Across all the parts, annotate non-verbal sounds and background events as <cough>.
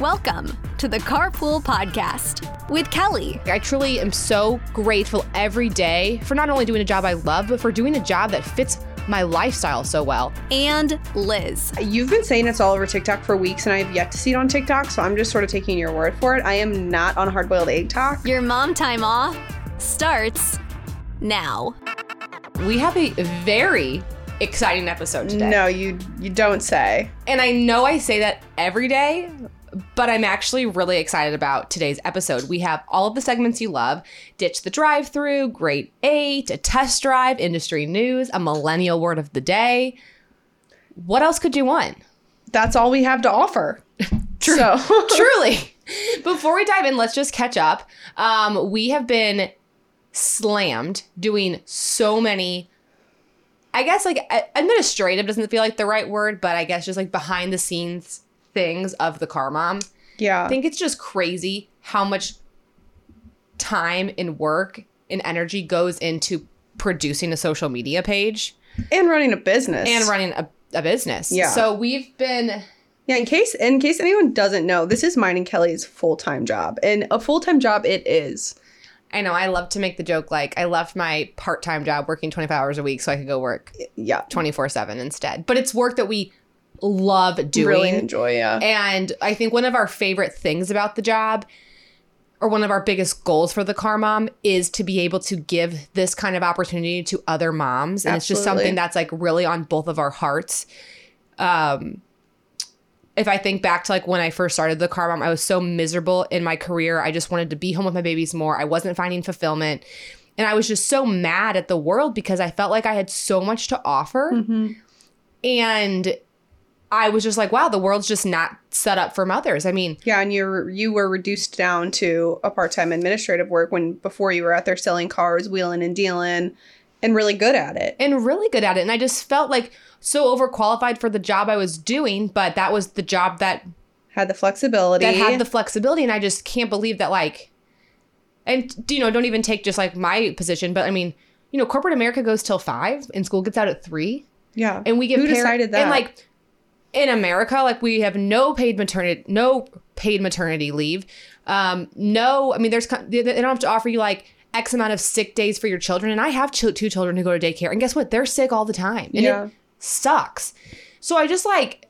Welcome to the Carpool Podcast with Kelly. I truly am so grateful every day for not only doing a job I love, but for doing a job that fits my lifestyle so well. And Lizz. You've been saying it's all over TikTok for weeks, and I have yet to see it on TikTok, so I'm just sort of taking your word for it. I am not on hard boiled egg talk. Your mom time off starts now. We have a very exciting episode today. No, you you don't say. And I know I say that every day, but I'm actually really excited about today's episode. We have all of the segments you love Ditch the Drive Through, Great Eight, a test drive, industry news, a millennial word of the day. What else could you want? That's all we have to offer. <laughs> True. So <laughs> Truly. <laughs> Before we dive in, let's just catch up. Um, we have been slammed doing so many I guess like administrative doesn't feel like the right word, but I guess just like behind the scenes things of the car mom. yeah, I think it's just crazy how much time and work and energy goes into producing a social media page and running a business and running a, a business. Yeah. So we've been Yeah, in case in case anyone doesn't know, this is mine and Kelly's full time job, and a full time job it is. I know I love to make the joke like I left my part-time job working 25 hours a week so I could go work Yeah, 24/7 instead. But it's work that we love doing. really enjoy. Yeah, And I think one of our favorite things about the job, or one of our biggest goals for the car mom, is to be able to give this kind of opportunity to other moms. And it's just something that's like really on both of our hearts. Um, if I think back to like when I first started the car mom, I was so miserable in my career. I just wanted to be home with my babies more. I wasn't finding fulfillment. And I was just so mad at the world because I felt like I had so much to offer. And I was just like, wow, the world's just not set up for mothers. I mean, yeah, and you you were reduced down to a part time administrative work when before you were out there selling cars, wheeling and dealing, and really good at it. and really good at it. And I just felt like so overqualified for the job I was doing, but that was the job that Had the flexibility. that had the flexibility. And I just can't believe that, like, and you know, don't even take just like my position, but I mean, you know, corporate America goes till five and school gets out at three. yeah, and we get who par- decided that? and like in america like we have no paid maternity no paid maternity leave. Um no i mean there's they don't have to offer you like x amount of sick days for your children. And i have ch- two children who go to daycare. And guess what? They're sick all the time. And Yeah. it sucks. So i just like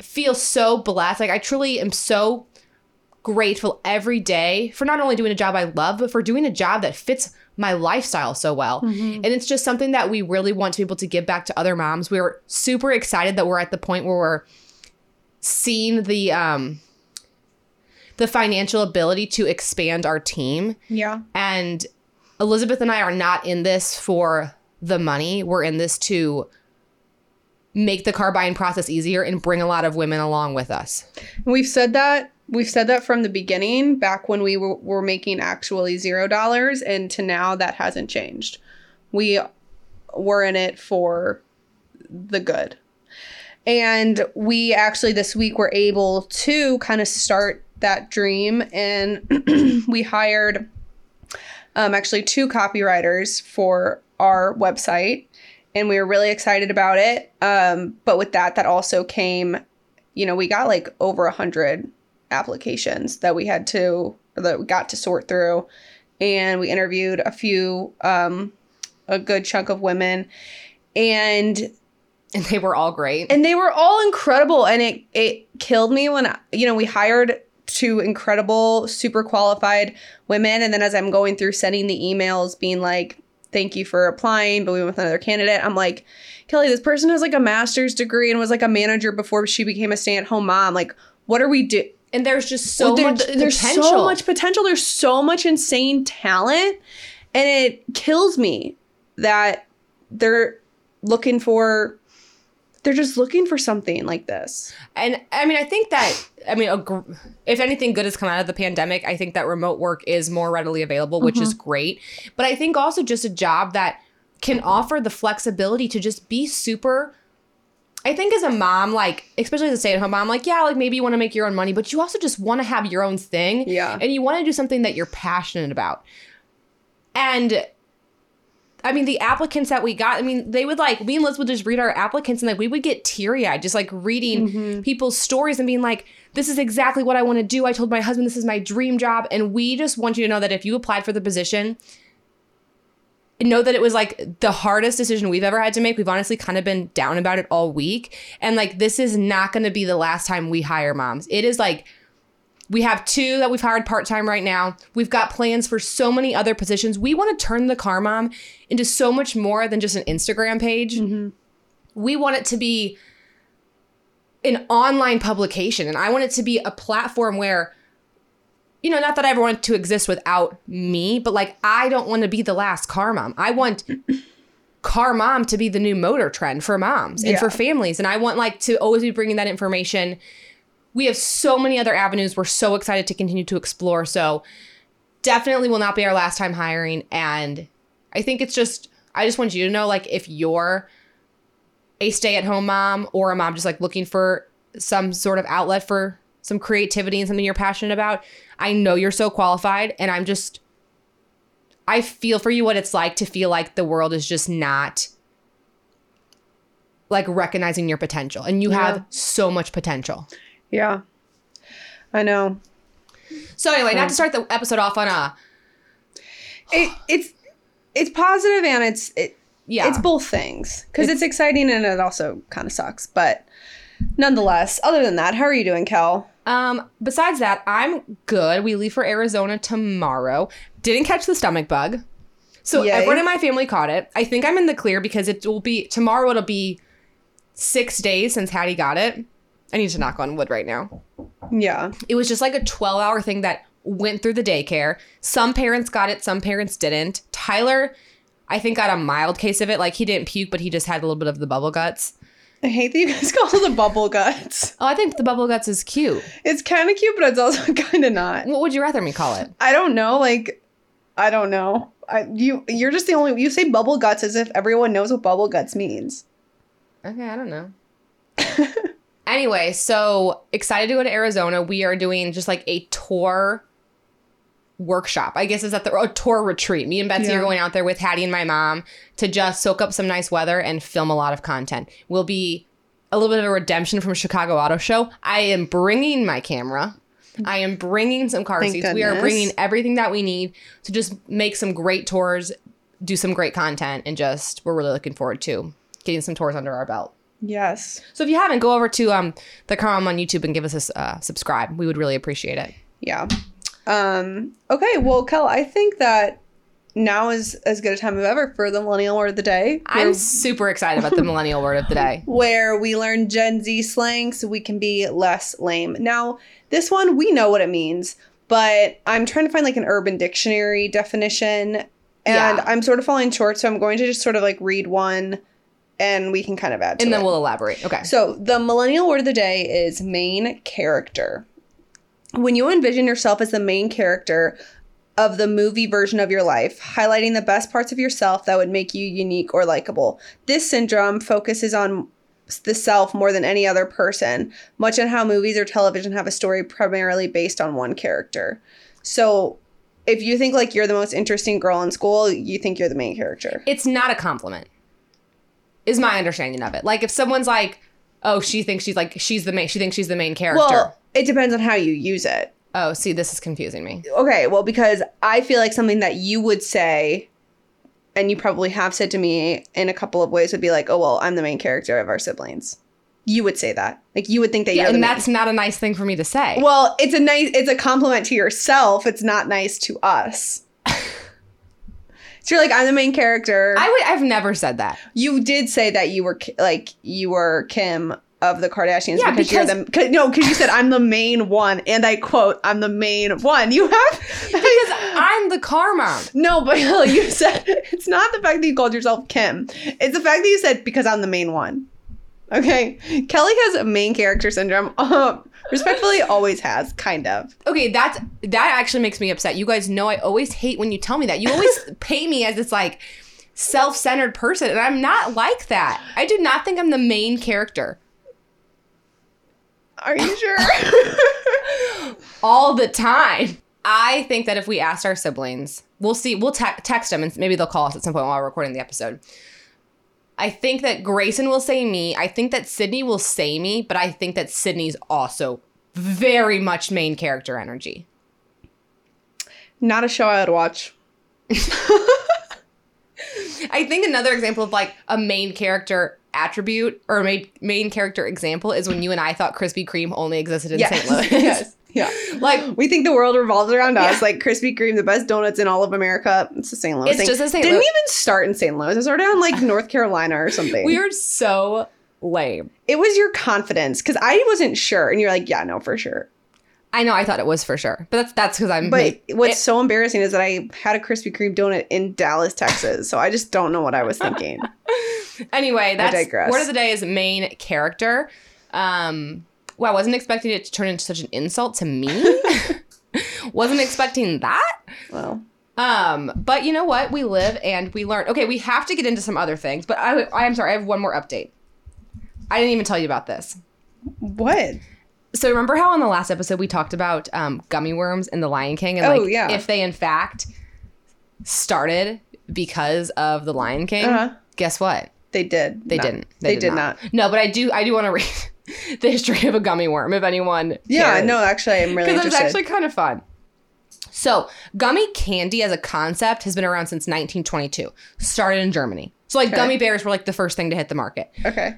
feel so blessed. Like i truly am so grateful every day for not only doing a job I love, but for doing a job that fits my lifestyle so well. And it's just something that we really want to be able to give back to other moms. We're super excited that we're at the point where we're seeing the um the financial ability to expand our team. yeah, And Elizabeth and I are not in this for the money. We're in this to make the car buying process easier and bring a lot of women along with us. we've said that. We've said that from the beginning, back when we were, were making actually zero dollars, and to now that hasn't changed. We were in it for the good. And we actually this week were able to kind of start that dream, and <clears throat> we hired um, actually two copywriters for our website, and we were really excited about it. Um, but with that, that also came, you know, we got like over a hundred applications that we had to that we got to sort through, and we interviewed a few, um, a good chunk of women, and And they were all great. and they were all incredible. And it it killed me when you know we hired two incredible super qualified women. And then as i'm going through sending the emails being like thank you for applying but we went with another candidate i'm like kelly this person has like a master's degree and was like a manager before she became a stay-at-home mom. Like what are we do and there's just so Well, there- much there's potential. so much potential there's so much insane talent and it kills me that they're looking for they're just looking for something like this And I mean, I think that I mean, a gr- if anything good has come out of the pandemic, I think that remote work is more readily available, which is mm-hmm. great. But I think also just a job that can offer the flexibility to just be super. I think as a mom, like especially as a stay-at-home mom, like yeah, like maybe you want to make your own money, but you also just want to have your own thing, Yeah. and you want to do something that you're passionate about. And I mean, the applicants that we got, I mean, they would like, me and Lizz would just read our applicants and like, we would get teary eyed just like reading mm-hmm. people's stories and being like, this is exactly what I want to do. I told my husband this is my dream job. And we just want you to know that if you applied for the position, know that it was like the hardest decision we've ever had to make. We've honestly kind of been down about it all week. And like, this is not going to be the last time we hire moms. It is like, we have two that we've hired part time right now. We've got plans for so many other positions. We want to turn the Car Mom into so much more than just an Instagram page. Mm-hmm. We want it to be an online publication, and I want it to be a platform where, you know, not that I ever want to exist without me, but like I don't want to be the last car mom. I want <clears throat> car mom to be the new motor trend for moms and Yeah. for families, and I want like to always be bringing that information we have so many other avenues we're so excited to continue to explore so definitely will not be our last time hiring and i think it's just i just want you to know like if you're a stay-at-home mom or a mom just like looking for some sort of outlet for some creativity and something you're passionate about i know you're so qualified and i'm just i feel for you what it's like to feel like the world is just not like recognizing your potential and you Yeah. have so much potential Yeah. I know. So anyway, not to um, start the episode off on a It, it's it's positive and it's it, yeah. it's both things because it's, exciting and it also kind of sucks. But nonetheless, other than that, how are you doing, Kel? um besides that, I'm good. We leave for Arizona tomorrow. Didn't catch the stomach bug. So Yay. everyone in my family caught it. I think I'm in the clear because it will be tomorrow it'll be 6 days since Hattie got it. I need to knock on wood right now. Yeah. It was just like a 12 hour thing that went through the daycare. Some parents got it, some parents didn't. Tyler, I think, got a mild case of it. Like he didn't puke, but he just had a little bit of the bubble guts. I hate that you guys <laughs> call it the bubble guts. Oh, I think the bubble guts is cute. It's kind of cute, but it's also <laughs> kind of not. What would you rather me call it? I don't know. Like, I don't know. I you you're just the only you say bubble guts as if everyone knows what bubble guts means. Okay, I don't know. <laughs> anyway, so excited to go to Arizona. We are doing just like a tour workshop. I guess is that the a tour retreat. Me and Betsy Yeah. are going out there with Hattie and my mom to just soak up some nice weather and film a lot of content. We'll be a little bit of a redemption from Chicago Auto Show. I am bringing my camera. I am bringing some car Thank seats. We are bringing everything that we need to just make some great tours, do some great content, and just we're really looking forward to getting some tours under our belt. Yes. So if you haven't, go over to um the Car Mom on YouTube and give us a uh, subscribe. We would really appreciate it. Yeah. Um. Okay. Well, Kel, I think that now is as good a time as ever for the millennial word of the day. I'm super excited about the millennial word of the day. <laughs> where we learn Gen Z slang so we can be less lame. Now, this one we know what it means, but I'm trying to find like an urban dictionary definition and Yeah. I'm sort of falling short, so I'm going to just sort of like read one and we can kind of add to And then it. we'll elaborate. Okay. So, the millennial word of the day is main character. When you envision yourself as the main character of the movie version of your life, highlighting the best parts of yourself that would make you unique or likable. This syndrome focuses on the self more than any other person, much in how movies or television have a story primarily based on one character. So, if you think like you're the most interesting girl in school, you think you're the main character. It's not a compliment. Is my understanding of it. Like if someone's like, "Oh, she thinks she's like she's the main she thinks she's the main character." Well, it depends on how you use it. oh, see, this is confusing me. Okay, well, because I feel like something that you would say, and you probably have said to me in a couple of ways, would be like, "Oh, well, I'm the main character of our siblings." You would say that, like you would think that Yeah, you're the and main- that's not a nice thing for me to say. well, it's a nice, it's a compliment to yourself. It's not nice to us. so you're like, I'm the main character. I would I've never said that. you did say that you were like you were Kim of the Kardashians Yeah, because, you're the cause, no because you said I'm the main one and I quote I'm the main one. You have <laughs> Because I'm the car mom. No, but <laughs> you said it's not the fact that you called yourself Kim. It's the fact that you said because I'm the main one. Okay, Kelly has a main character syndrome. <laughs> Uh, respectfully, always has, kind of. Okay, that's that actually makes me upset. You guys know I always hate when you tell me that. You always paint me as this like self-centered person, and I'm not like that. I do not think I'm the main character Are you sure? <laughs> all the time. I think that if we asked our siblings, we'll see, we'll te- text them and maybe they'll call us at some point while we're recording the episode. I think that Grayson will say me. I think that Sydney will say me, but I think that Sydney's also very much main character energy. Not a show I would watch. <laughs> I think another example of like a main character attribute or main main character example is when you and I thought Krispy Kreme only existed in St. Louis. <laughs> yes. <laughs> Yeah. Like We think the world revolves around us. Like Krispy Kreme, the best donuts in all of America. It's a St. Louis It's thing. just a St. Louis. Didn't Louis- even start in St. Louis. It started in like North Carolina or something. we are so lame. it was your confidence because I wasn't sure, and you're like, yeah, no, for sure. I know I thought it was for sure, but that's that's because I'm. But what's it- so embarrassing is that I had a Krispy Kreme donut in Dallas, Texas. So I just don't know what I was thinking. <laughs> anyway, that's word of the day is main character. Um, well, I wasn't expecting it to turn into such an insult to me. <laughs> wasn't expecting that. well, Um, but you know what? We live and we learn. Okay, we have to get into some other things, but I, I am sorry. I have one more update. I didn't even tell you about this. what? So remember how on the last episode we talked about um, gummy worms in The Lion King and Oh, like yeah. if they in fact started because of The Lion King? Uh-huh. Guess what? They did. They not. didn't. They, did not. No, but I do. I do want to read <laughs> the history of a gummy worm. If anyone, Yeah, cares. no, actually, I'm really because it's actually kind of fun. So, gummy candy as a concept has been around since 1922. Started in Germany. So, like, Okay. gummy bears were like the first thing to hit the market. okay.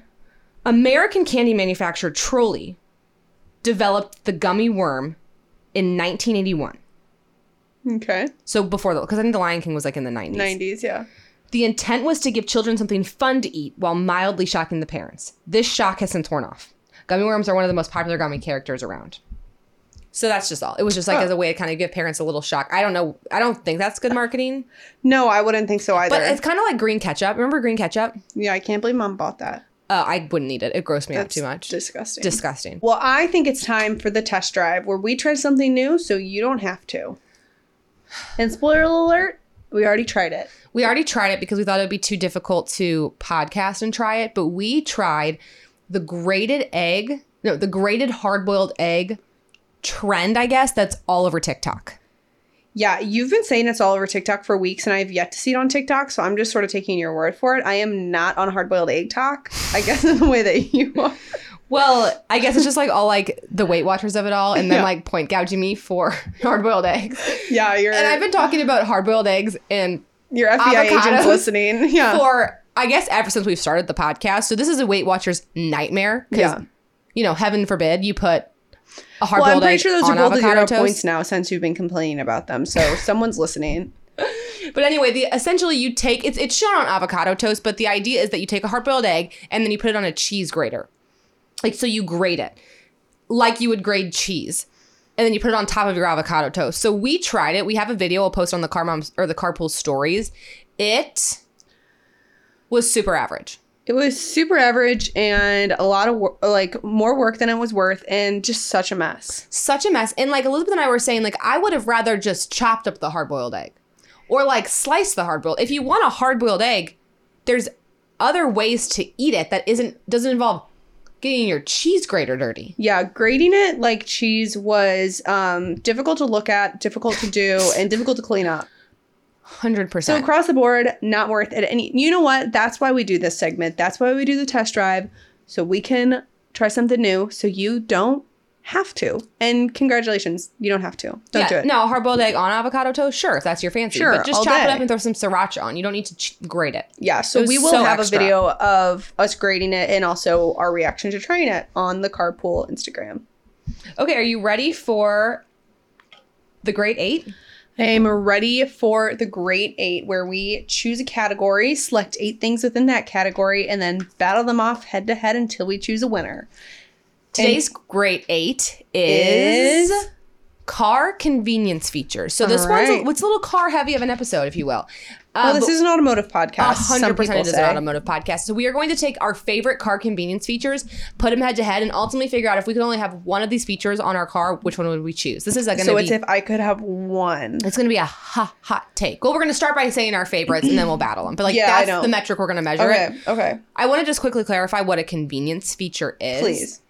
American candy manufacturer Trolli developed the gummy worm in 1981. Okay. So before the, because I think the Lion King was like in the 90s. 90s, yeah. The intent was to give children something fun to eat while mildly shocking the parents. This shock has since worn off. Gummy worms are one of the most popular gummy characters around. So that's just all. It was just like Huh. as a way to kind of give parents a little shock. I don't know. I don't think that's good marketing, No, I wouldn't think so either. but it's kind of like green ketchup. Remember green ketchup? yeah, I can't believe mom bought that. Uh, I wouldn't eat it. It grossed me out too much. Disgusting. Disgusting. well, I think it's time for the test drive where we try something new so you don't have to. And spoiler alert, we already tried it. We already tried it because we thought it would be too difficult to podcast and try it, but we tried the grated egg, no, the grated hard boiled egg trend, I guess, that's all over TikTok. Yeah, you've been saying it's all over TikTok for weeks, and I've yet to see it on TikTok, so I'm just sort of taking your word for it. I am not on hard boiled egg talk, I guess, in <laughs> the way that you are. Well, I guess it's just like all like the Weight Watchers of it all, and then Yeah. like point gouging me for <laughs> hard boiled eggs. Yeah, you're. And I've been talking about hard boiled eggs and your FBI agents listening. Yeah. for I guess ever since we've started the podcast. So this is a Weight Watchers nightmare. Yeah. You know, heaven forbid you put a hard well, I'm pretty sure those are both zero toast. points now since you've been complaining about them. So someone's listening. <laughs> But anyway, the essentially you take it's it's shown on avocado toast, but the idea is that you take a hard boiled egg and then you put it on a cheese grater. Like so you grate it like you would grate cheese. And then you put it on top of your avocado toast. So we tried it. We have a video we'll post on the car moms or the carpool stories. It was super average. It was super average and a lot of wor- like more work than it was worth, and just such a mess. Such a mess. And like Elizabeth and I were saying, like I would have rather just chopped up the hard boiled egg. Or like sliced the hard boiled. If you want a hard boiled egg, there's other ways to eat it that isn't doesn't involve getting your cheese grater dirty. Yeah, grating it like cheese was um, difficult to look at, difficult to do, <laughs> and difficult to clean up. 100%. So across the board, not worth it. And you know what? That's why we do this segment. That's why we do the test drive, so we can try something new. So you don't have to. And congratulations, you don't have to. Don't yeah, do it. No, hard boiled egg on avocado toast, sure, if that's your fancy. Sure, but just chop it up and throw some sriracha on. You don't need to ch- grate it. Yeah, so It we will so have extra. a video of us grading it and also our reaction to trying it on the carpool Instagram. Okay, are you ready for the great eight? I am ready for the Great Eight, where we choose a category, select eight things within that category, and then battle them off head to head until we choose a winner. Today's great eight is, Is car convenience features. So this All one's a, it's a little car heavy of an episode, if you will. well, Uh, this is an automotive podcast. A hundred percent people it is say. an automotive podcast. So we are going to take our favorite car convenience features, put them head to head, and ultimately figure out if we could only have one of these features on our car, which one would we choose? This is going to So be it's if I could have one. it's going to be a hot hot take. Well, we're going to start by saying our favorites, and then we'll battle them. But like Yeah, I that's know. the metric we're going to measure Okay, it. okay, I want to just quickly clarify what a convenience feature is. please.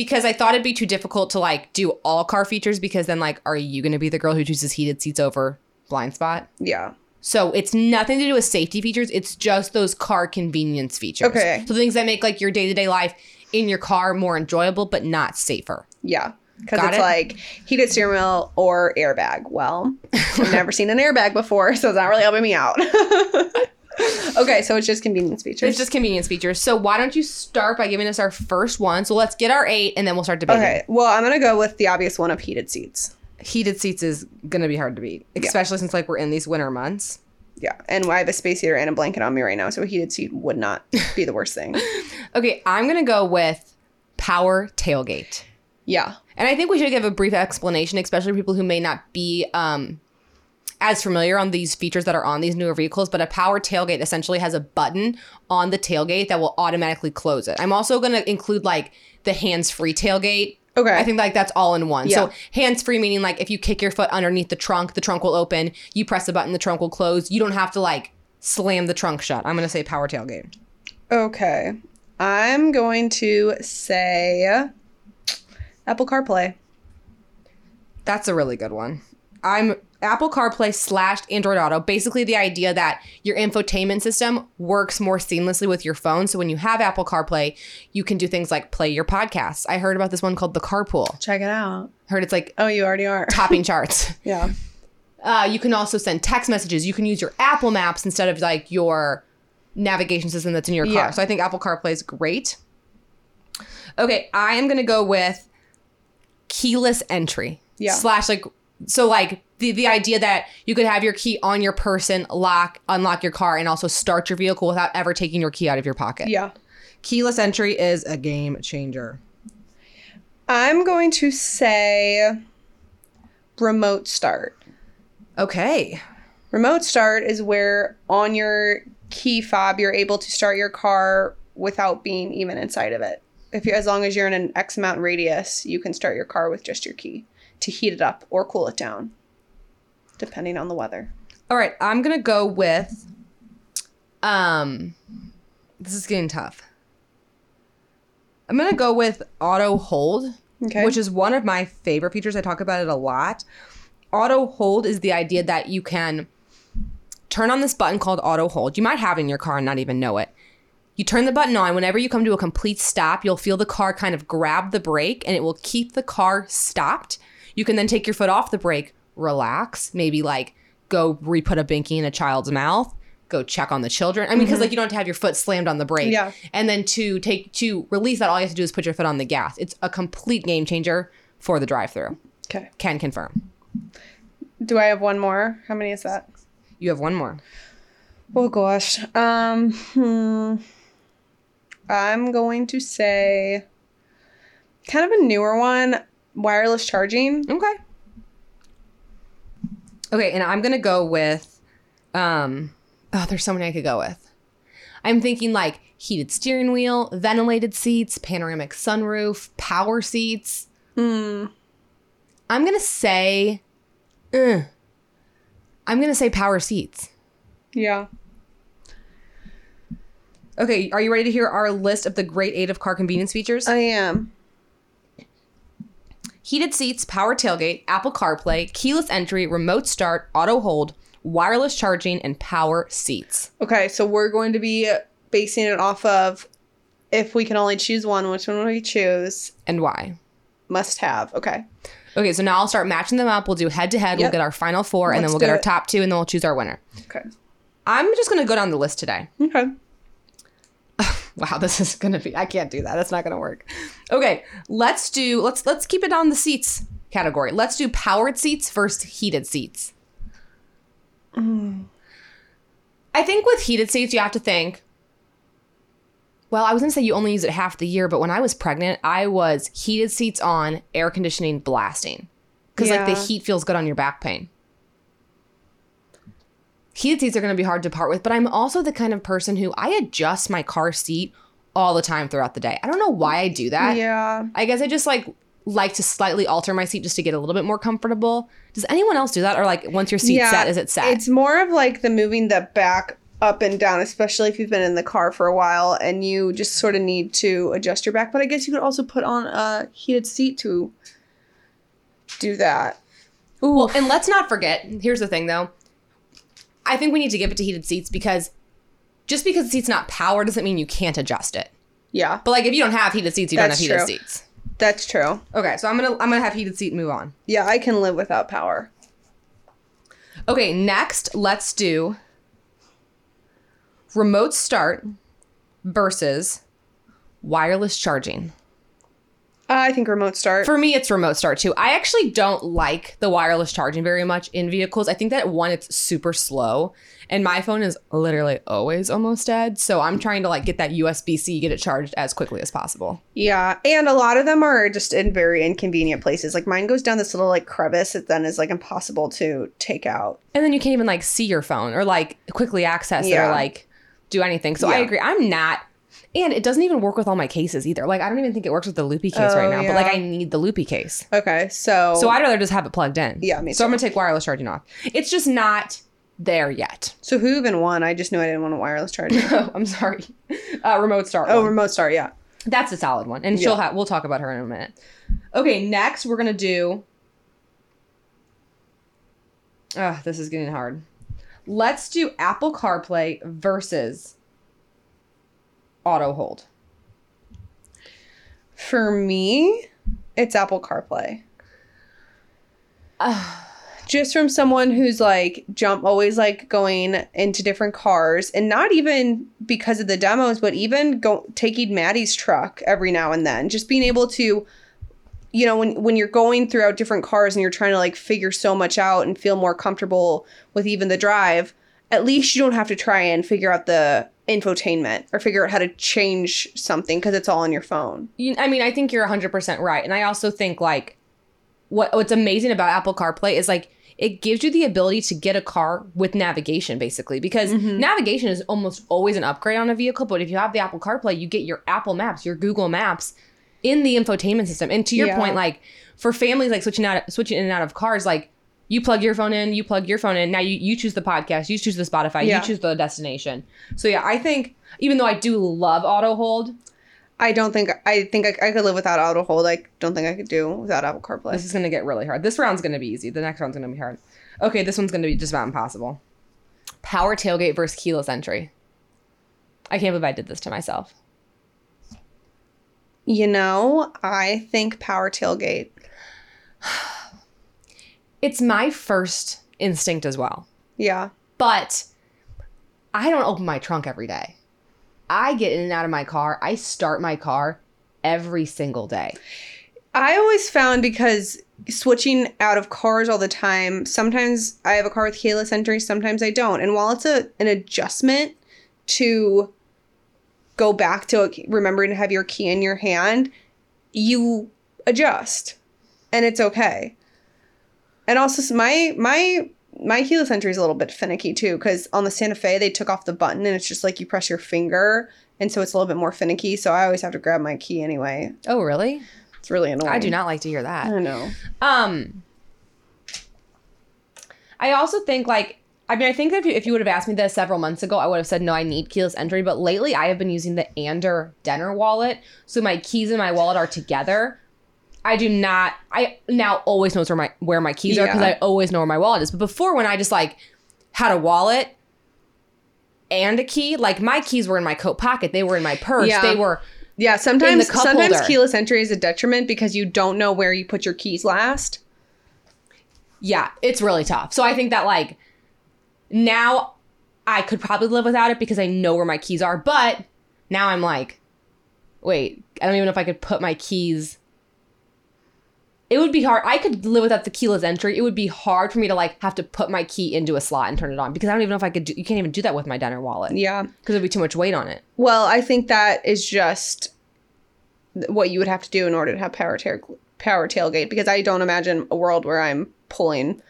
Because I thought it'd be too difficult to like do all car features because then like are you going to be the girl who chooses heated seats over blind spot? Yeah. So it's nothing to do with safety features. It's just those car convenience features. Okay. So things that make like your day to day life in your car more enjoyable, but not safer. Yeah. Because it's it. like heated steering wheel or airbag. Well, I've never <laughs> seen an airbag before, so it's not really helping me out. <laughs> okay, so it's just convenience features. It's just convenience features. So why don't you start by giving us our first one? So let's get our eight, and then we'll start debating. okay. Well, I'm gonna go with the obvious one of heated seats. Heated seats is gonna be hard to beat, especially since like we're in these winter months. Yeah, and I have a space heater and a blanket on me right now, so a heated seat would not <laughs> be the worst thing. Okay, I'm gonna go with power tailgate. Yeah. And I think we should give a brief explanation, especially for people who may not be um, as familiar on these features that are on these newer vehicles. But a power tailgate essentially has a button on the tailgate that will automatically close it. I'm also going to include like the hands-free tailgate. Okay. I think like that's all in one. Yeah. So hands-free meaning like if you kick your foot underneath the trunk, the trunk will open. You press a button, the trunk will close. You don't have to like slam the trunk shut. I'm going to say power tailgate. Okay. I'm going to say Apple CarPlay. That's a really good one. I'm Apple CarPlay slash Android Auto. Basically, the idea that your infotainment system works more seamlessly with your phone. So when you have Apple CarPlay, you can do things like play your podcasts. I heard about this one called the Carpool. Check it out. Heard it's like Oh, you already are. <laughs> topping charts. Yeah. Uh, you can also send text messages. You can use your Apple Maps instead of like your navigation system that's in your car. Yeah. So I think Apple CarPlay is great. Okay, I am gonna go with keyless entry. Yeah. Slash like so like the the idea that you could have your key on your person, lock, unlock your car, and also start your vehicle without ever taking your key out of your pocket. Yeah. Keyless entry is a game changer. I'm going to say remote start. Okay. Remote start is where on your key fob you're able to start your car without being even inside of it. If you as long as you're in an X amount radius, you can start your car with just your key to heat it up or cool it down, depending on the weather. All right, I'm gonna go with. Um, this is getting tough. I'm gonna go with auto hold, Okay. which is one of my favorite features. I talk about it a lot. Auto hold is the idea that you can turn on this button called auto hold. You might have it in your car and not even know it. You turn the button on. Whenever you come to a complete stop, you'll feel the car kind of grab the brake and it will keep the car stopped. You can then take your foot off the brake, relax, maybe like go re put a binky in a child's mouth, go check on the children. I mean, because like you don't have to have your foot slammed on the brake. Yeah. And then to take to release that, all you have to do is put your foot on the gas. It's a complete game changer for the drive through. okay. Can confirm. Do I have one more? How many is that? You have one more. Oh gosh. Um hmm. I'm going to say kind of a newer one, wireless charging. Okay. Okay, and I'm gonna go with um oh, there's so many I could go with. I'm thinking like heated steering wheel, ventilated seats, panoramic sunroof, power seats. Hmm. I'm gonna say uh, I'm gonna say power seats. Yeah. Okay, are you ready to hear our list of the great eight of car convenience features? I am. Heated seats, power tailgate, Apple CarPlay, keyless entry, remote start, auto hold, wireless charging, and power seats. Okay, so we're going to be basing it off of if we can only choose one, which one would we choose? And why? Must have. Okay. Okay, so now I'll start matching them up. We'll do head to head. We'll get our final four, and then we'll get our it. top two, and then we'll choose our winner. Okay. I'm just gonna go down the list today. Okay. <laughs> Wow, this is gonna be. I can't do that. That's not gonna work. Okay, let's do. Let's let's keep it on the seats category. Let's do powered seats versus heated seats. Mm. I think with heated seats, you have to think. Well, I was gonna say you only use it half the year, but when I was pregnant, I was heated seats on, air conditioning blasting, because like the heat feels good on your back pain. Heated seats are going to be hard to part with, but I'm also the kind of person who I adjust my car seat all the time throughout the day. I don't know why I do that. Yeah. I guess I just like like to slightly alter my seat just to get a little bit more comfortable. Does anyone else do that or like once your seat's set is it set? It's more of like the moving the back up and down, especially if you've been in the car for a while and you just sort of need to adjust your back. But I guess you could also put on a heated seat to do that. Ooh. Well, and let's not forget. Here's the thing, though. I think we need to give it to heated seats because just because the seat's not power doesn't mean you can't adjust it. Yeah, But like, if you don't have heated seats, you That's don't have heated true. seats. that's true. Okay, so I'm gonna I'm gonna have heated seat move on. Yeah, I can live without power. Okay, next let's do remote start versus wireless charging. Uh, I think remote start. For me, it's remote start too. I actually don't like the wireless charging very much in vehicles. I think that one, it's super slow, and my phone is literally always almost dead. So I'm trying to like get that USB C, get it charged as quickly as possible. yeah, and a lot of them are just in very inconvenient places. Like mine goes down this little like crevice that then is like impossible to take out. And then you can't even like see your phone or like quickly access it or like do anything. So I agree. I'm not. And it doesn't even work with all my cases either. Like I don't even think it works with the loopy case right Oh, now. But like. I need the loopy case. Okay, so So I'd rather just have it plugged in. Yeah, me So I'm gonna take wireless charging off. It's just not there yet. so who even won? I just knew I didn't want a wireless charger. <laughs> Oh, I'm sorry. <laughs> Uh, remote start. oh, one. remote start. Yeah. That's a solid one, and she'll have. We'll talk about her in a minute. Okay, next we're gonna do. Ugh, this is getting hard. Let's do Apple CarPlay versus Auto Hold. For me, it's Apple CarPlay. Just from someone who's like jump always like going into different cars and not even because of the demos, but even go taking Maddie's truck every now and then. Just being able to you know, when when you're going throughout different cars and you're trying to like figure so much out and feel more comfortable with even the drive, at least you don't have to try and figure out the infotainment or figure out how to change something because it's all on your phone. You, I mean, I think you're 100% right. And I also think, like, what what's amazing about Apple CarPlay is, like, it gives you the ability to get a car with navigation, basically, because mm-hmm. navigation is almost always an upgrade on a vehicle. But if you have the Apple CarPlay, you get your Apple Maps, your Google Maps in the infotainment system. And to your Yeah. point, like, for families, like, switching out, switching in and out of cars, like, you plug your phone in, you plug your phone in. Now you, you choose the podcast, you choose the Spotify, Yeah. you choose the destination. So yeah, I think even though I do love auto hold, I don't think I think I, I could live without auto hold. I don't think I could do without Apple CarPlay. This is gonna get really hard. This round's gonna be easy. The next round's gonna be hard. Okay, this one's gonna be just about impossible. Power tailgate versus keyless entry. I can't believe I did this to myself. You know, I think power tailgate. <sighs> <sighs> <sighs> It's my first instinct as well. Yeah. But I don't open my trunk every day. I get in and out of my car. I start my car every single day. I always found because switching out of cars all the time, sometimes I have a car with keyless entry, sometimes I don't. And while it's a an adjustment to go back to remembering to have your key in your hand, you adjust and it's okay. And also my my my keyless entry is a little bit finicky too because on the Santa Fe they took off the button and it's just like you press your finger and so it's a little bit more finicky. So I always have to grab my key anyway. Oh, really? It's really annoying. I do not like to hear that. don't know. Um, I also think like I mean I think that if you, if you would have asked me this several months ago, I would have said no, I need keyless entry. But lately, I have been using the Ander Denner wallet, so my keys and my wallet are together. I do not. I now always knows where my where my keys are because I always know where my wallet is. But before, when I just like had a wallet and a key, like my keys were in my coat pocket, they were in my purse, Yeah. they were. Yeah, sometimes sometimes holder. keyless entry is a detriment because you don't know where you put your keys last. yeah, it's really tough. So I think that like now I could probably live without it because I know where my keys are. But now I'm like, wait, I don't even know if I could put my keys. It would be hard. I could live without the keyless entry. It would be hard for me to like have to put my key into a slot and turn it on because I don't even know if I could do. You can't even do that with my Denner wallet Yeah. because there'd be too much weight on it. Well, I think that is just what you would have to do in order to have power tail power tailgate because I don't imagine a world where I'm pulling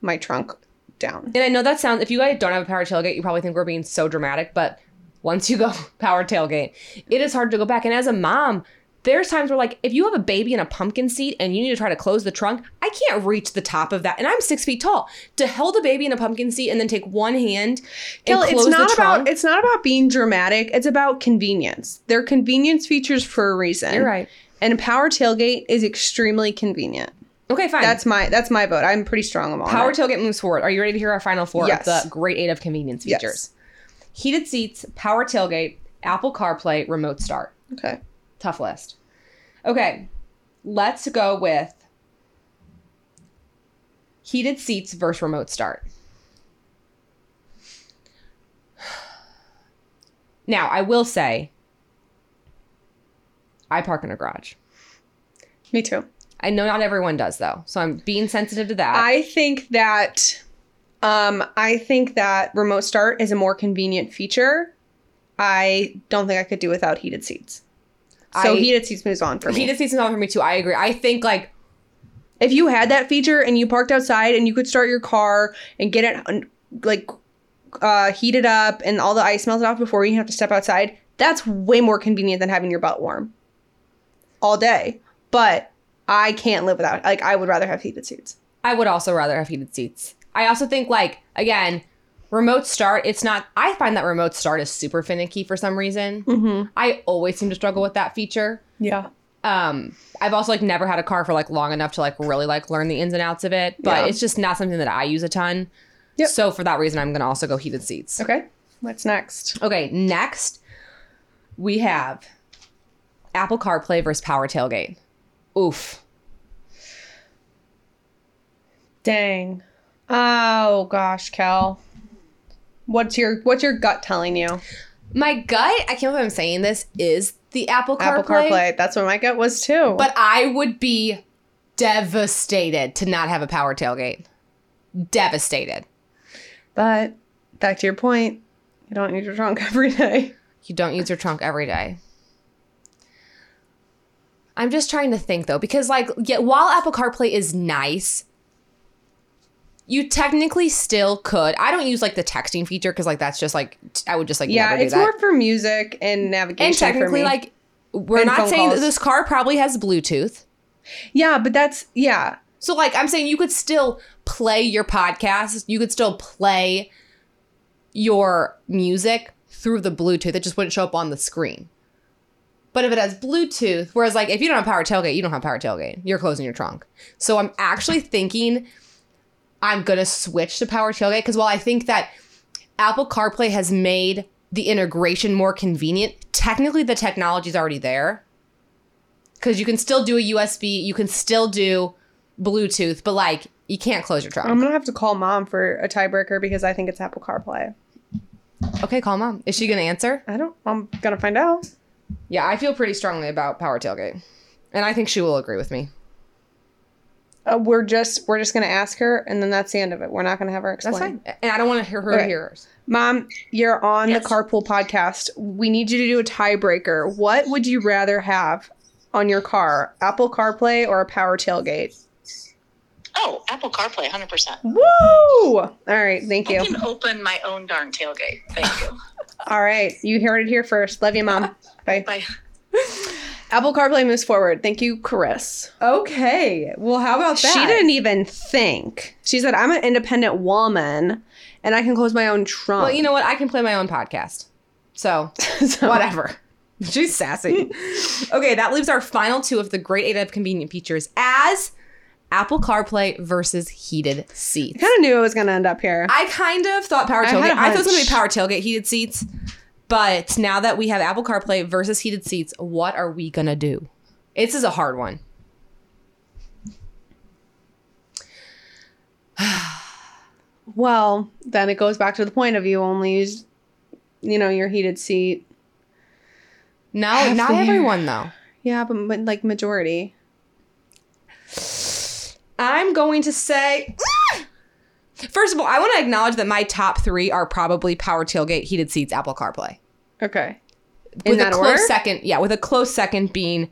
my trunk down. And I know that sounds, if you guys don't have a power tailgate, you probably think we're being so dramatic, but once you go <laughs> power tailgate, it is hard to go back. And as a mom, there's times where like if you have a baby in a pumpkin seat and you need to try to close the trunk, I can't reach the top of that, and I'm six feet tall. To hold a baby in a pumpkin seat and then take one hand and Kill, close it's not the about trunk. it's not about being dramatic. It's about convenience. They're convenience features for a reason. You're right. And a power tailgate is extremely convenient. Okay, fine. That's my that's my vote. I'm pretty strong on Power it. tailgate moves forward. Are you ready to hear our final four Yes. of the great eight of convenience Yes. features? Heated seats, power tailgate, Apple CarPlay, remote start. Okay. Tough list. Okay, let's go with heated seats versus remote start. Now, I will say, I park in a garage. Me too. I know not everyone does though, so I'm being sensitive to that. I think that um I think that remote start is a more convenient feature. I don't think I could do without heated seats. So I- heated seats moves on for me. heated seats is on for me too. I agree. I think like if you had that feature and you parked outside and you could start your car and get it like uh, heated up and all the ice melted off before you have to step outside, that's way more convenient than having your butt warm all day. But I can't live without. Like I would rather have heated seats. I would also rather have heated seats. I also think like again, remote start. It's not. I find that remote start is super finicky for some reason. Mm-hmm. I always seem to struggle with that feature. Yeah. Um, I've also like never had a car for like long enough to like really like learn the ins and outs of it, but Yeah. it's just not something that I use a ton. Yep. So for that reason, I'm gonna also go heated seats. Okay. What's next? Okay, next we have Apple CarPlay versus Power Tailgate. Oof. Dang. Oh gosh, Kel. What's your What's your gut telling you? My gut, I can't believe I'm saying this, is the Apple CarPlay. Apple CarPlay. That's what my gut was too. But I would be devastated to not have a power tailgate. Devastated. but back to your point, you don't use your trunk <laughs> every day. You don't use your trunk every day. I'm just trying to think though, because like, yeah, while Apple CarPlay is nice, you technically still could. I don't use like the texting feature because like that's just like t- I would just like Yeah, never do it's that. more for music and navigation. and technically, like we're And not saying that this car probably has Bluetooth. yeah, but that's yeah, So like I'm saying you could still play your podcast, you could still play your music through the Bluetooth. It just wouldn't show up on the screen. But if it has Bluetooth, whereas like if you don't have power tailgate, you don't have power tailgate. You're closing your trunk. So I'm actually thinking I'm gonna switch to power tailgate because while I think that Apple CarPlay has made the integration more convenient, technically the technology is already there. Cause you can still do a USB, you can still do Bluetooth, but like you can't close your trunk. I'm gonna have to call mom for a tiebreaker because I think it's Apple CarPlay. okay, call mom. Is she gonna answer? I don't. I'm gonna find out. Yeah, I feel pretty strongly about power tailgate. And I think she will agree with me. Uh, we're just we're just gonna ask her, and then that's the end of it. We're not gonna have her That's explain. fine. And I don't want to hear her Okay. hear hers. Mom, you're on Yes. the Carpool podcast. We need you to do a tiebreaker. What would you rather have on your car, Apple CarPlay or a power tailgate? Oh, Apple CarPlay, 100%. Woo! All right, thank you. I you. can open my own darn tailgate. Thank you. <laughs> All right, you heard it here first. Love you, mom. <laughs> Bye. Bye. Apple CarPlay moves forward. Thank you, Chris. Okay. Well, how about that? She didn't even think. She said, "I'm an independent woman, and I can close my own trunk." Well, you know what? I can play my own podcast. So, So- <laughs> <laughs> whatever. She's sassy. <laughs> okay, that leaves our final two of the great eight of convenient features as Apple CarPlay versus heated seats. I kind of knew it was gonna end up here. I kind of thought power I tailgate. a I, thought it was gonna be power tailgate heated seats, but now that we have Apple CarPlay versus heated seats, what are we gonna do? This is a hard one. <sighs> well, then it goes back to the point of you only use, you know, your heated seat. No, not everyone though. Yeah, but, but like majority. I'm going to say. First of all, I want to acknowledge that my top three are probably power tailgate, heated seats, Apple CarPlay. Okay. In with that a close order? second, yeah, with a close second being,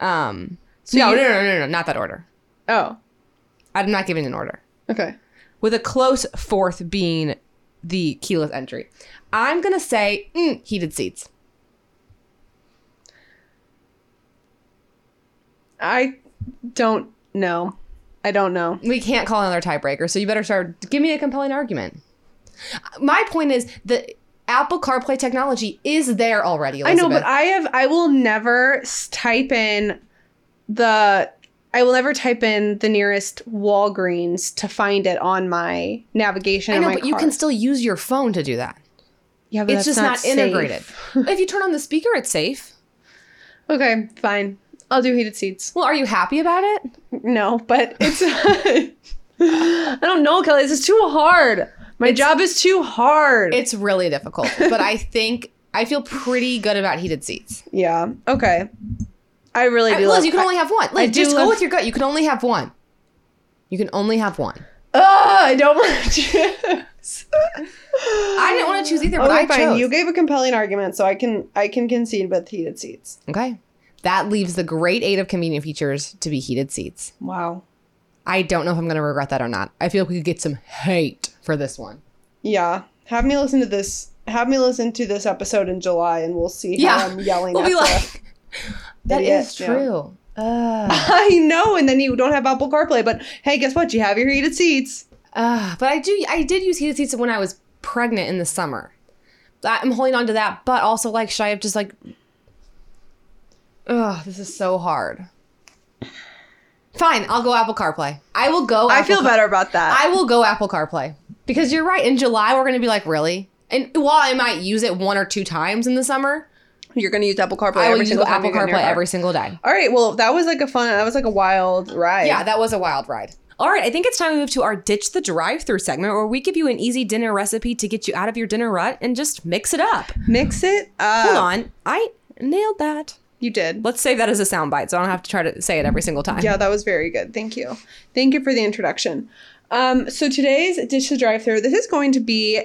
um, So no, you- no, no, no, no, not that order. Oh. I'm not giving an order. Okay. With a close fourth being the keyless entry. I'm gonna say mm, heated seats. I don't know. I don't know. We can't call another tiebreaker, so you better start. Give me a compelling argument. My point is the Apple CarPlay technology is there already. I know, but I have I will never type in the I will never type in the nearest Walgreens to find it on my navigation. I know, but you can still use your phone to do that. Yeah, but It's just not, safe. integrated. if you turn on the speaker, it's safe. <laughs> Okay, fine. I'll do heated seats. Well, are you happy about it? No, but it's. <laughs> I don't know, Kelly. This is too hard. My job is too hard. It's really difficult, <laughs> but I think I feel pretty good about heated seats. yeah. Okay. I really I, do. Lizz, love- you can only have one. Lizz, do just go love- with your gut. You can only have one. You can only have one. Ugh, I don't want to <laughs> choose. I didn't want to choose either, but Okay, I fine. chose. You gave a compelling argument, so I can I can concede with heated seats. okay. That leaves the great eight of convenient features to be heated seats. Wow. I don't know if I'm going to regret that or not. I feel like we could get some hate for this one. Yeah. Have me listen to this. Have me listen to this episode in July, and we'll see how Yeah. I'm yelling. <laughs> We'll at be like, <laughs> that is yeah. true. <laughs> Uh, I know, and then you don't have Apple CarPlay. But hey, guess what? You have your heated seats. uh, but I do. I did use heated seats when I was pregnant in the summer. I'm holding on to that, but also like, should I have just like, ugh, this is so hard. Fine, I'll go Apple CarPlay. I will go. I Apple feel Car- better about that. I will go Apple CarPlay because you're right. In July, we're going to be like, really? And while I might use it one or two times in the summer, You're gonna use Apple CarPlay. I will every use single time Apple you get in your CarPlay car. every single day. All right. Well, that was like a fun. That was like a wild ride. Yeah, that was a wild ride. All right, I think it's time to move to our Ditch the Drive Through segment where we give you an easy dinner recipe to get you out of your dinner rut and just mix it up. Mix it up. Hold on, I nailed that. You did. Let's save that as a soundbite so I don't have to try to say it every single time. Yeah, that was very good. Thank you. Thank you for the introduction. Um, so today's ditch the drive through. This is going to be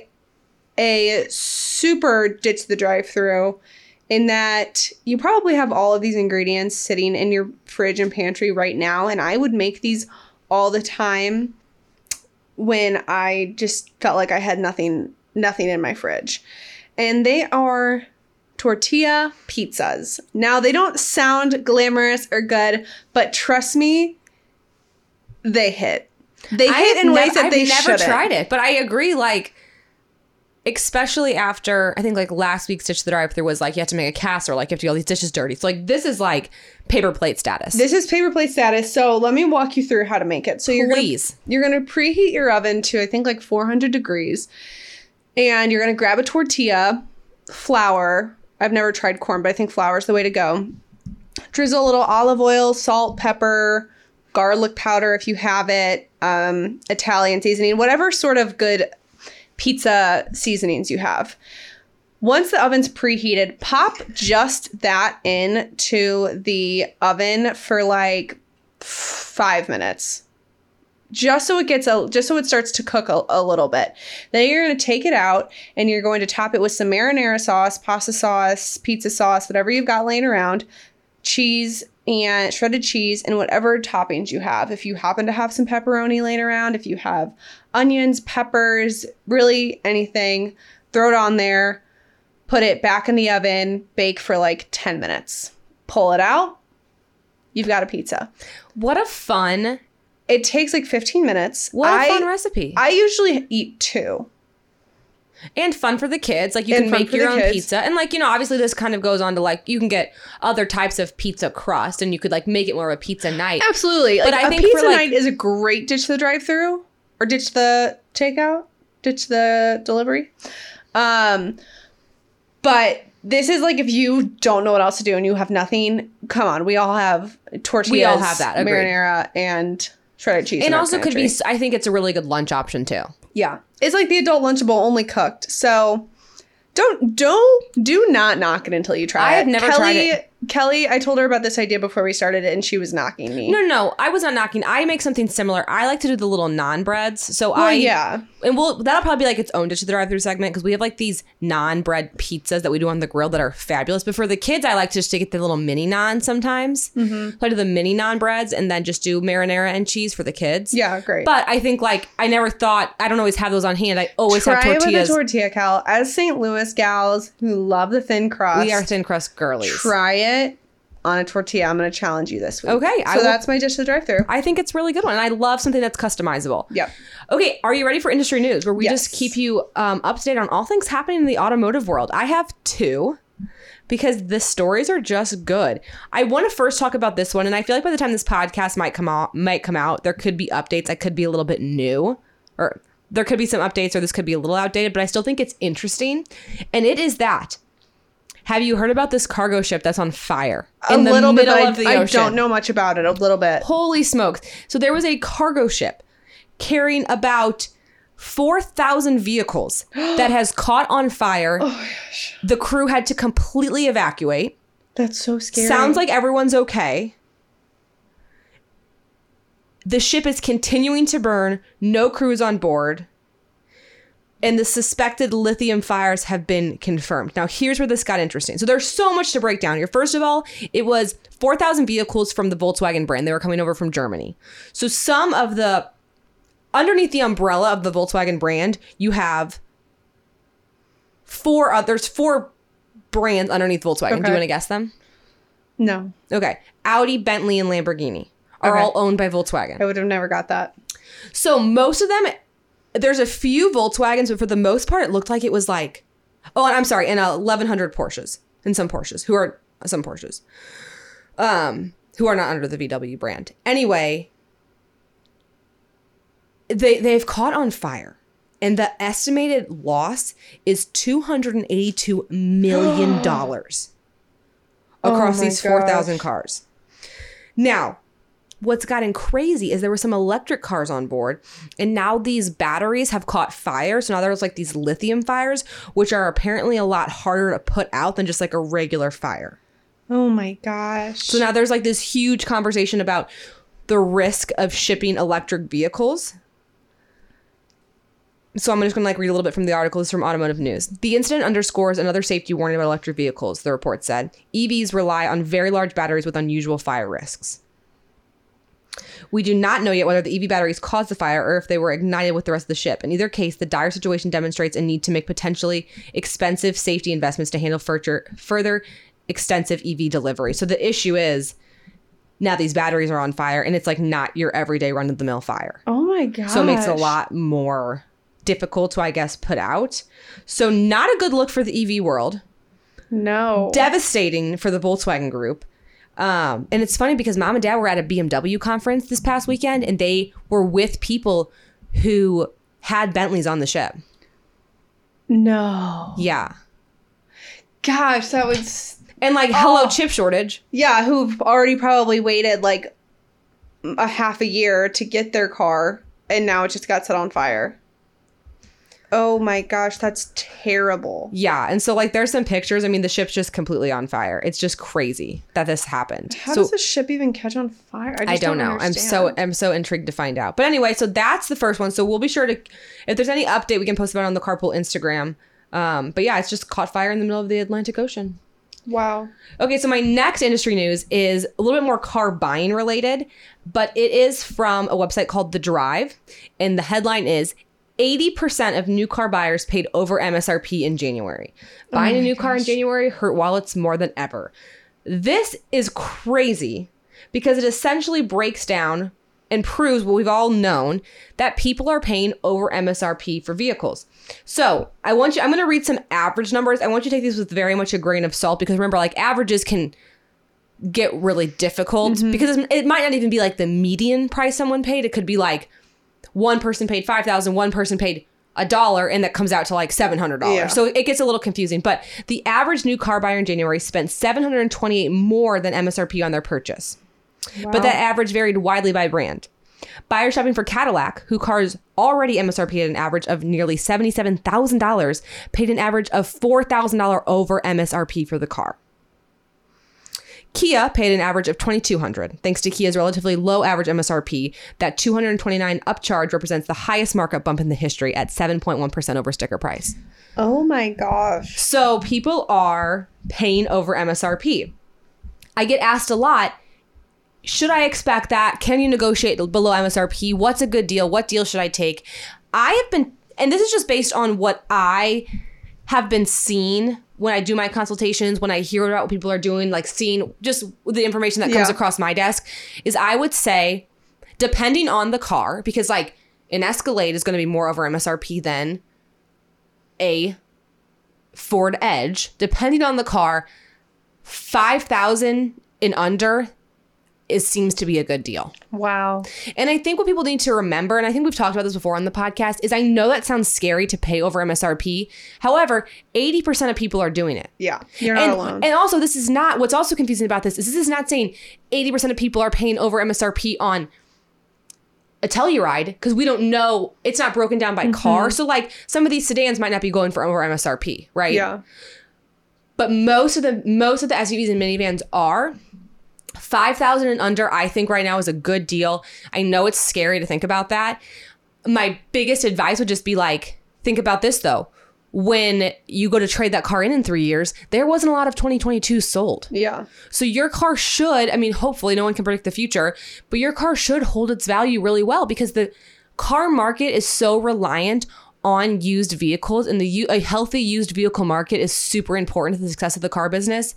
a super ditch the drive through in that you probably have all of these ingredients sitting in your fridge and pantry right now, and I would make these all the time when I just felt like I had nothing nothing in my fridge. And they are tortilla pizzas. Now, they don't sound glamorous or good, but trust me, they hit. They hit in ways that I've they never shouldn't. tried it, but I agree. Like, especially after I think like last week's Ditch the Drive Through was like you have to make a casserole, like you have to get all these dishes dirty. So like this is like paper plate status. This is paper plate status, so let me walk you through how to make it. So you're gonna, Please. you're gonna preheat your oven to I think like 400 degrees, and you're gonna grab a tortilla, flour. I've never tried corn, but I think flour is the way to go. Drizzle a little olive oil, salt, pepper, garlic powder if you have it, um, Italian seasoning, whatever sort of good pizza seasonings you have. Once the oven's preheated, pop just that in to the oven for like five minutes. Just so it gets a just so it starts to cook a, a little bit. Then you're gonna take it out and you're going to top it with some marinara sauce, pasta sauce, pizza sauce, whatever you've got laying around, cheese and shredded cheese and whatever toppings you have. If you happen to have some pepperoni laying around, if you have onions, peppers, really anything, throw it on there put it back in the oven, bake for like 10 minutes. Pull it out, you've got a pizza. what a fun, It takes like 15 minutes. what a I, fun recipe. I usually eat two. and fun for the kids. Like you And can make your own kids. pizza, and like you know, obviously this kind of goes on to like you can get other types of pizza crust, and you could like make it more of a pizza night. Absolutely. But Like I a think for, pizza like- night is a great ditch the drive through or ditch the takeout, ditch the delivery. Um but this is like if you don't know what else to do and you have nothing, come on, we all have tortillas, We all have that, agreed. marinara and shredded cheese. and in also could be. I think it's a really good lunch option too. Yeah. It's like the adult lunchable only cooked. So don't don't do not knock it until you try it. I it. have never Kelly, tried it. Kelly, I told her about this idea before we started it and she was knocking me. No, no, no. I was not knocking. I make something similar. I like to do the little naan breads. So Well, I yeah. and we'll that'll probably be like its own dish to the drive-through segment because we have like these naan-bread pizzas that we do on the grill that are fabulous. But for the kids, I like to just to get the little mini naan sometimes. Mm-hmm. So I do the mini non breads and then just do marinara and cheese for the kids. Yeah, great. But I think like I never thought I don't always have those on hand. I always try have it with a tortilla, Cal. As St. Louis gals who love the thin crust, we are thin crust girlies. try it. On a tortilla. I'm going to challenge you this week. Okay, so will- that's my dish to drive through. I think it's a really good one. And I love something that's customizable. Yep. Okay, are you ready for industry news where we just keep you um, up to date on all things happening in the automotive world? I have two because the stories are just good. I want to first talk about this one, and I feel like by the time this podcast might come out, might come out, there could be updates. I could be a little bit new, or there could be some updates, or this could be a little outdated. But I still think it's interesting, and it is that. Have you heard about this cargo ship that's on fire a in the little bit. middle I, of the I don't know much about it. A little bit. Holy smokes. So there was a cargo ship carrying about 4,000 vehicles <gasps> that has caught on fire. Oh gosh. The crew had to completely evacuate. That's so scary. Sounds like everyone's okay. The ship is continuing to burn, no crews on board. And the suspected lithium fires have been confirmed. Now, here's where this got interesting. So, there's so much to break down here. First of all, it was 4,000 vehicles from the Volkswagen brand. They were coming over from Germany. So, some of the, underneath the umbrella of the Volkswagen brand, you have four others, four brands underneath Volkswagen. Do you want to guess them? no. Okay. Audi, Bentley, and Lamborghini are Okay. all owned by Volkswagen. I would have never got that. So most of them, there's a few Volkswagens, but for the most part, it looked like it was like, oh, and I'm sorry, and uh, 1,100 Porsches, and some Porsches who are some Porsches, um, who are not under the VW brand. Anyway, they they've caught on fire, and the estimated loss is 282 million <gasps> dollars across Oh these 4,000 cars. Now, what's gotten crazy is there were some electric cars on board, and now these batteries have caught fire. So now there's like these lithium fires, which are apparently a lot harder to put out than just like a regular fire. Oh my gosh. So now there's like this huge conversation about the risk of shipping electric vehicles. So I'm just gonna like read a little bit from the article. This is from Automotive News. The incident underscores another safety warning about electric vehicles, the report said. EVs rely on very large batteries with unusual fire risks. We do not know yet whether the EV batteries caused the fire or if they were ignited with the rest of the ship. In either case, the dire situation demonstrates a need to make potentially expensive safety investments to handle further, further extensive EV delivery. So the issue is now these batteries are on fire and it's like not your everyday run of the mill fire. oh my gosh. So it makes it a lot more difficult to, I guess, put out. So not a good look for the EV world No. devastating for the Volkswagen group. Um, and it's funny because mom and dad were at a BMW conference this past weekend and they were with people who had Bentleys on the ship. no. Yeah. Gosh, that was. And like, hello, Oh. chip shortage. Yeah, who've already probably waited like a half a year to get their car and now it just got set on fire. Oh my gosh, that's terrible. Yeah. And so, like, there's some pictures. I mean, the ship's just completely on fire. It's just crazy that this happened. How so, does a ship even catch on fire? I don't, know. I'm so I'm so intrigued to find out. But anyway, so that's the first one. So we'll be sure to, if there's any update, we can post about it on the Carpool Instagram. Um, but yeah, it's just caught fire in the middle of the Atlantic Ocean. wow. Okay, so my next industry news is a little bit more car buying related, but it is from a website called The Drive, and the headline is 80% of new car buyers paid over MSRP in January. Buying a oh new car in January hurt wallets more than ever. This is crazy because it essentially breaks down and proves what we've all known that people are paying over MSRP for vehicles. So I want you, I'm going to read some average numbers. I want you to take these with very much a grain of salt because remember, like averages can get really difficult mm-hmm. because it might not even be like the median price someone paid. It could be like one person paid 5000 one person paid a dollar and that comes out to like $700 Yeah. so it gets a little confusing but the average new car buyer in january spent 728 more than msrp on their purchase. But that average varied widely by brand. Buyers shopping for cadillac who cars already msrp at an average of nearly $77000 paid an average of $4000 over msrp for the car Kia paid an average of 2200 thanks to Kia's relatively low average MSRP. That 229 upcharge represents the highest markup bump in the history at 7.1% over sticker price. Oh my gosh. So people are paying over MSRP. I get asked a lot, should I expect that? Can you negotiate below MSRP? What's a good deal? What deal should I take? I have been and this is just based on what I have been seeing when I do my consultations, when I hear about what people are doing, like seeing just the information that comes Yeah. across my desk, is I would say, depending on the car, because like an Escalade is going to be more over MSRP than a Ford Edge, depending on the car, five thousand and under is seems to be a good deal. Wow. And I think what people need to remember, and I think we've talked about this before on the podcast, is I know that sounds scary to pay over MSRP. However, 80% of people are doing it. Yeah. You're not and, alone. and also, this is not what's also confusing about this is this is not saying 80% of people are paying over MSRP on a Telluride because we don't know it's not broken down by Mm-hmm. car. So like some of these sedans might not be going for over MSRP, right? yeah. but most of the most of the SUVs and minivans are. 5000 and under I think right now is a good deal. I know it's scary to think about that. My biggest advice would just be like think about this though. When you go to trade that car in in 3 years, there wasn't a lot of 2022 sold. Yeah. So your car should, I mean, hopefully no one can predict the future, but your car should hold its value really well because the car market is so reliant on used vehicles and the a healthy used vehicle market is super important to the success of the car business.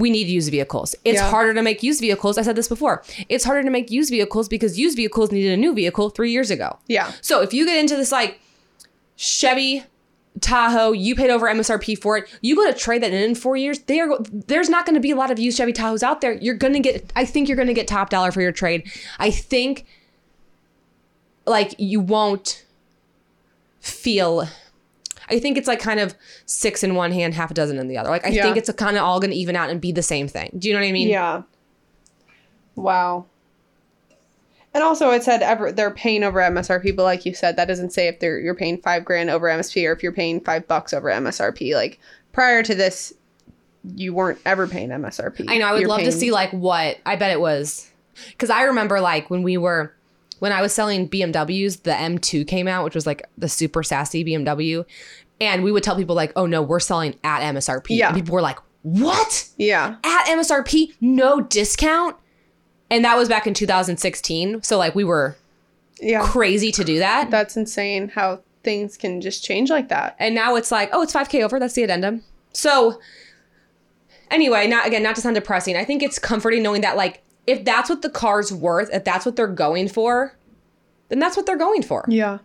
We need used vehicles. It's Yeah. harder to make used vehicles. I said this before. It's harder to make used vehicles because used vehicles needed a new vehicle 3 years ago. Yeah. So if you get into this like Chevy Tahoe, you paid over MSRP for it. You go to trade that in in four years. They are there's not going to be a lot of used Chevy Tahoes out there. You're going to get. I think you're going to get top dollar for your trade. I think like you won't feel. I think it's like kind of six in one hand, half a dozen in the other. Like I Yeah. think it's kind of all going to even out and be the same thing. Do you know what I mean? Yeah. Wow. And also, it said ever they're paying over MSRP, but like you said, that doesn't say if they're you're paying five grand over MSP or if you're paying five bucks over MSRP. Like prior to this, you weren't ever paying MSRP. I know. I would You're love to see like what I bet it was because I remember like when we were when I was selling BMWs, the M2 came out, which was like the super sassy BMW, and we would tell people like, "Oh no, we're selling at MSRP." Yeah. and people were like, "What? Yeah. At MSRP? No discount?" And that was back in 2016. So like we were Yeah. crazy to do that. That's insane how things can just change like that. And now it's like, oh, it's 5K over. That's the addendum. So anyway, not again, not to sound depressing. I think it's comforting knowing that like if that's what the car's worth, if that's what they're going for, then that's what they're going for. Yeah.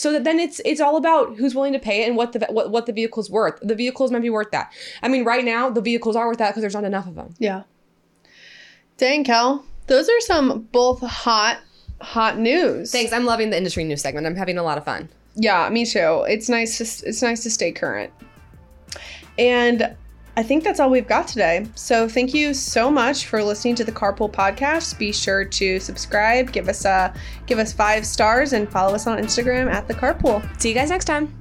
So that then it's it's all about who's willing to pay it and what the what, what the vehicle's worth. The vehicles might be worth that. I mean, right now the vehicles are worth that because there's not enough of them. Yeah. Dang, Kel. Those are some both hot, hot news. Thanks. I'm loving the industry news segment. I'm having a lot of fun. Yeah, me too. It's nice to it's nice to stay current. And I think that's all we've got today. So thank you so much for listening to the Carpool podcast. Be sure to subscribe, give us a give us 5 stars and follow us on Instagram at the Carpool. See you guys next time.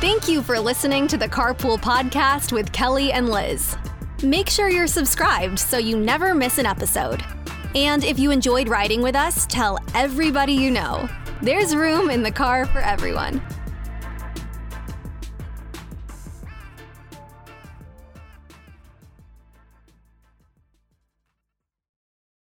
Thank you for listening to the Carpool Podcast with Kelly and Lizz. Make sure you're subscribed so you never miss an episode. And if you enjoyed riding with us, tell everybody you know. There's room in the car for everyone.